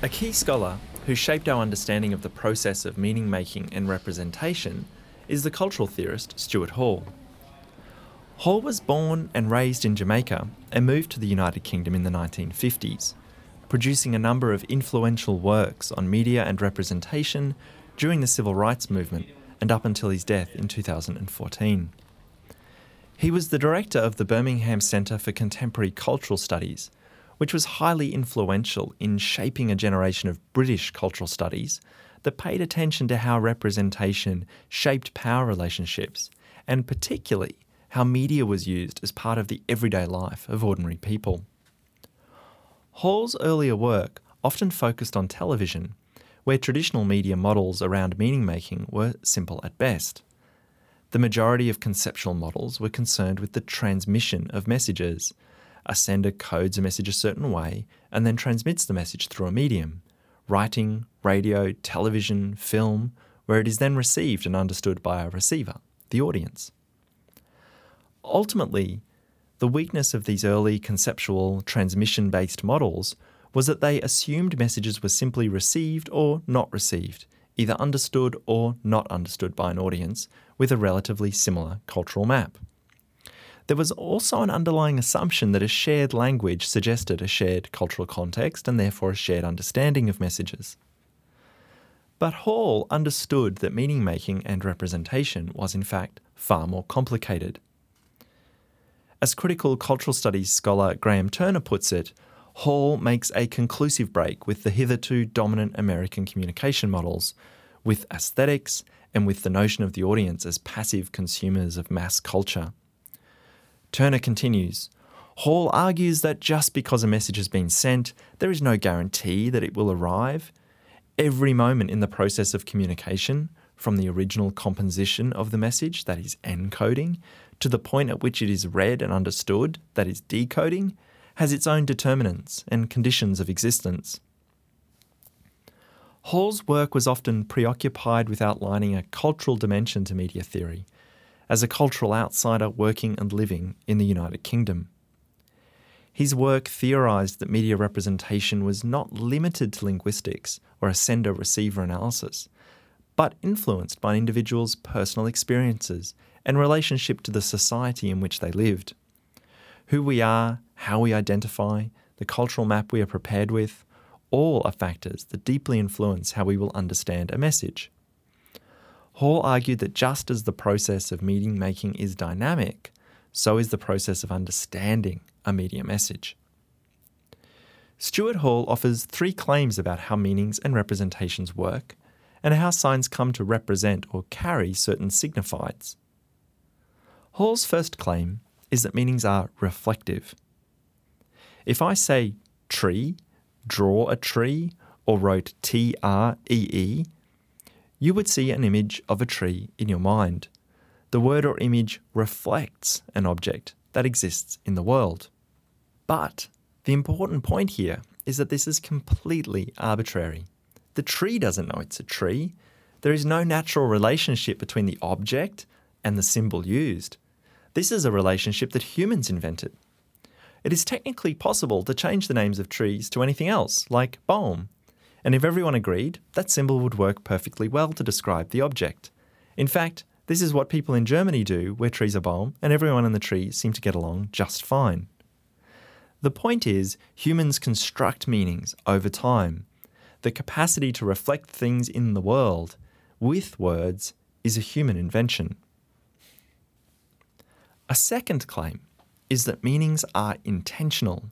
A key scholar who shaped our understanding of the process of meaning making and representation is the cultural theorist Stuart Hall. Hall was born and raised in Jamaica and moved to the United Kingdom in the 1950s, producing a number of influential works on media and representation during the civil rights movement and up until his death in 2014. He was the director of the Birmingham Centre for Contemporary Cultural Studies, which was highly influential in shaping a generation of British cultural studies that paid attention to how representation shaped power relationships, and particularly how media was used as part of the everyday life of ordinary people. Hall's earlier work often focused on television, where traditional media models around meaning making were simple at best. The majority of conceptual models were concerned with the transmission of messages. A sender codes a message a certain way and then transmits the message through a medium writing, radio, television, film, where it is then received and understood by a receiver, the audience. Ultimately, the weakness of these early conceptual transmission based models was that they assumed messages were simply received or not received, either understood or not understood by an audience, with a relatively similar cultural map. There was also an underlying assumption that a shared language suggested a shared cultural context and therefore a shared understanding of messages. But Hall understood that meaning making and representation was, in fact, far more complicated. As critical cultural studies scholar Graeme Turner puts it, Hall makes a conclusive break with the hitherto dominant American communication models, with aesthetics and with the notion of the audience as passive consumers of mass culture. Turner continues Hall argues that just because a message has been sent, there is no guarantee that it will arrive. Every moment in the process of communication, from the original composition of the message, that is encoding, to the point at which it is read and understood, that is decoding, has its own determinants and conditions of existence. Hall's work was often preoccupied with outlining a cultural dimension to media theory, as a cultural outsider working and living in the United Kingdom. His work theorised that media representation was not limited to linguistics or a sender receiver analysis, but influenced by an individual's personal experiences and relationship to the society in which they lived. Who we are, how we identify, the cultural map we are prepared with, all are factors that deeply influence how we will understand a message. Hall argued that just as the process of meaning making is dynamic, so is the process of understanding a media message. Stuart Hall offers three claims about how meanings and representations work and how signs come to represent or carry certain signifieds. Hall's first claim is that meanings are reflective. If I say tree, draw a tree, or wrote T R E E, you would see an image of a tree in your mind. The word or image reflects an object that exists in the world. But the important point here is that this is completely arbitrary. The tree doesn't know it's a tree. There is no natural relationship between the object and the symbol used. This is a relationship that humans invented. It is technically possible to change the names of trees to anything else, like Baum, and if everyone agreed, that symbol would work perfectly well to describe the object. In fact, this is what people in Germany do where trees are Baum, and everyone in the tree seem to get along just fine. The point is, humans construct meanings over time. The capacity to reflect things in the world with words is a human invention. A second claim is that meanings are intentional.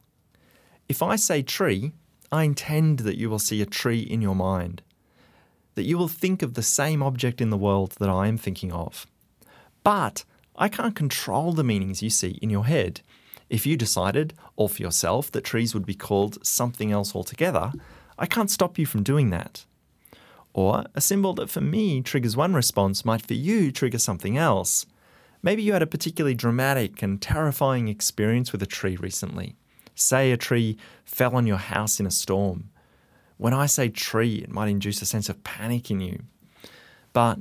If I say tree, I intend that you will see a tree in your mind, that you will think of the same object in the world that I am thinking of. But I can't control the meanings you see in your head. If you decided, all for yourself, that trees would be called something else altogether, I can't stop you from doing that. Or a symbol that for me triggers one response might for you trigger something else. Maybe you had a particularly dramatic and terrifying experience with a tree recently. Say a tree fell on your house in a storm. When I say tree, it might induce a sense of panic in you. But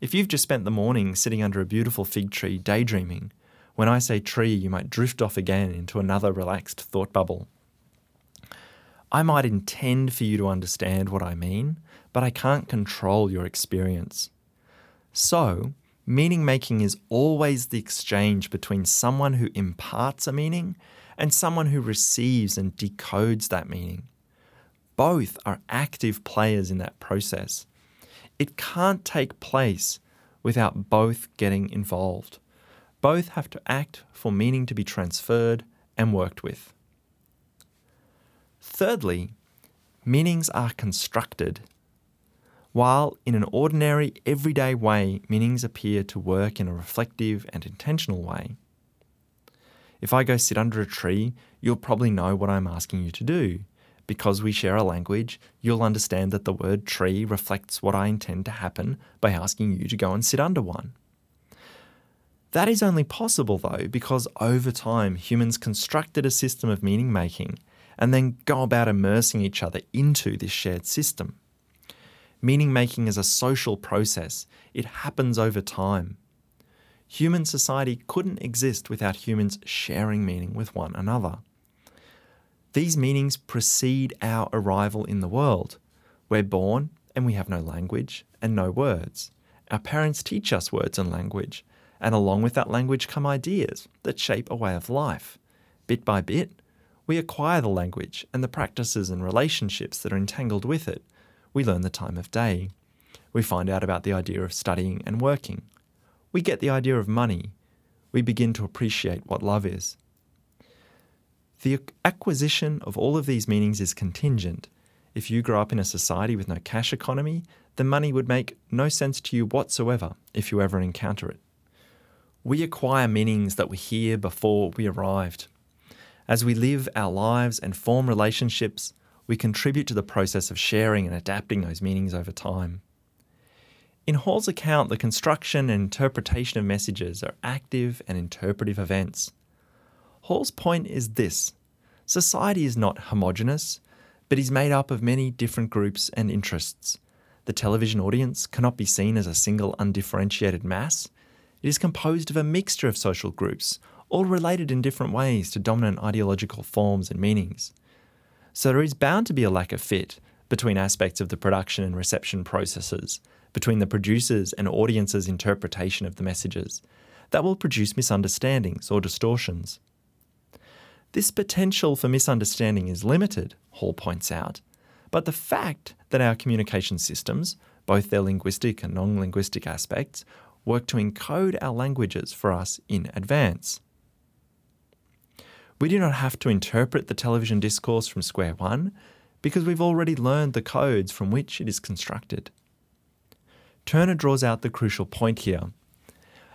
if you've just spent the morning sitting under a beautiful fig tree daydreaming, when I say tree, you might drift off again into another relaxed thought bubble. I might intend for you to understand what I mean, but I can't control your experience. So, meaning making is always the exchange between someone who imparts a meaning and someone who receives and decodes that meaning. Both are active players in that process. It can't take place without both getting involved. Both have to act for meaning to be transferred and worked with. Thirdly, meanings are constructed. While in an ordinary, everyday way, meanings appear to work in a reflective and intentional way. If I go sit under a tree, you'll probably know what I'm asking you to do. Because we share a language, you'll understand that the word tree reflects what I intend to happen by asking you to go and sit under one. That is only possible, though, because over time humans constructed a system of meaning making and then go about immersing each other into this shared system. Meaning making is a social process, it happens over time. Human society couldn't exist without humans sharing meaning with one another. These meanings precede our arrival in the world. We're born and we have no language and no words. Our parents teach us words and language, and along with that language come ideas that shape a way of life. Bit by bit, we acquire the language and the practices and relationships that are entangled with it. We learn the time of day. We find out about the idea of studying and working. We get the idea of money. We begin to appreciate what love is. The acquisition of all of these meanings is contingent. If you grow up in a society with no cash economy, the money would make no sense to you whatsoever if you ever encounter it. We acquire meanings that were here before we arrived. As we live our lives and form relationships, we contribute to the process of sharing and adapting those meanings over time. In Hall's account, the construction and interpretation of messages are active and interpretive events. Hall's point is this society is not homogenous, but is made up of many different groups and interests. The television audience cannot be seen as a single undifferentiated mass. It is composed of a mixture of social groups, all related in different ways to dominant ideological forms and meanings. So there is bound to be a lack of fit between aspects of the production and reception processes, between the producers and audience's interpretation of the messages, that will produce misunderstandings or distortions. This potential for misunderstanding is limited, Hall points out, but the fact that our communication systems, both their linguistic and non linguistic aspects, work to encode our languages for us in advance. We do not have to interpret the television discourse from square one because we've already learned the codes from which it is constructed. Turner draws out the crucial point here.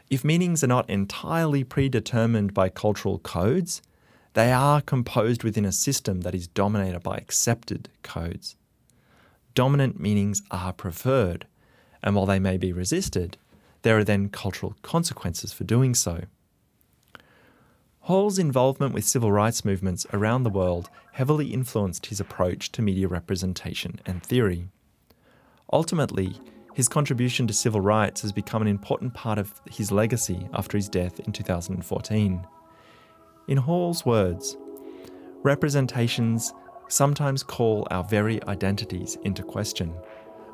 If meanings are not entirely predetermined by cultural codes, they are composed within a system that is dominated by accepted codes. Dominant meanings are preferred, and while they may be resisted, there are then cultural consequences for doing so. Hall's involvement with civil rights movements around the world heavily influenced his approach to media representation and theory. Ultimately, his contribution to civil rights has become an important part of his legacy after his death in 2014. In Hall's words, representations sometimes call our very identities into question.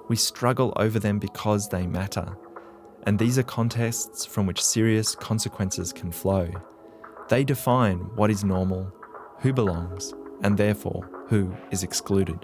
We struggle over them because they matter, and these are contexts from which serious consequences can flow. They define what is normal, who belongs, and therefore who is excluded.